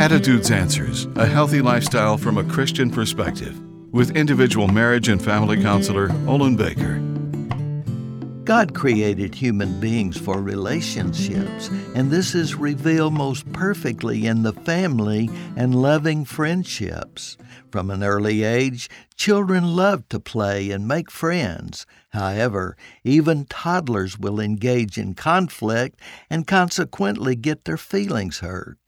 Attitudes Answers A Healthy Lifestyle from a Christian Perspective with individual marriage and family counselor Olin Baker. God created human beings for relationships, and this is revealed most perfectly in the family and loving friendships. From an early age, children love to play and make friends. However, even toddlers will engage in conflict and consequently get their feelings hurt.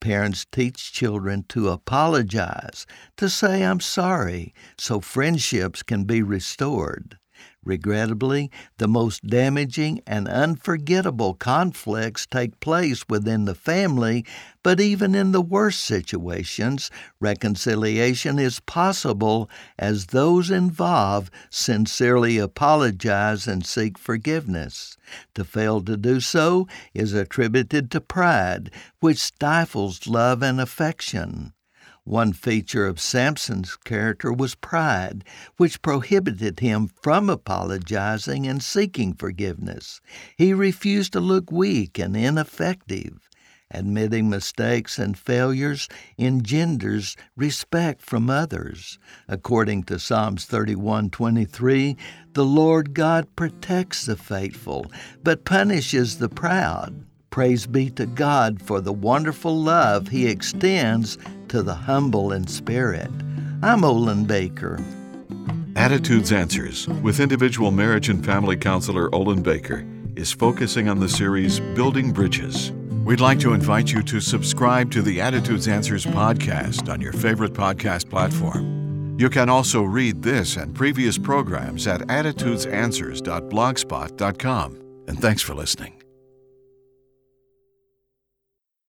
Parents teach children to apologize, to say, I'm sorry, so friendships can be restored. Regrettably, the most damaging and unforgettable conflicts take place within the family, but even in the worst situations, reconciliation is possible as those involved sincerely apologize and seek forgiveness. To fail to do so is attributed to pride, which stifles love and affection. One feature of Samson's character was pride, which prohibited him from apologizing and seeking forgiveness. He refused to look weak and ineffective. Admitting mistakes and failures engenders respect from others. According to Psalms 31:23, the Lord God protects the faithful, but punishes the proud. Praise be to God for the wonderful love He extends to the humble in spirit. I'm Olin Baker. Attitudes Answers with individual marriage and family counselor Olin Baker is focusing on the series Building Bridges. We'd like to invite you to subscribe to the Attitudes Answers podcast on your favorite podcast platform. You can also read this and previous programs at attitudesanswers.blogspot.com. And thanks for listening.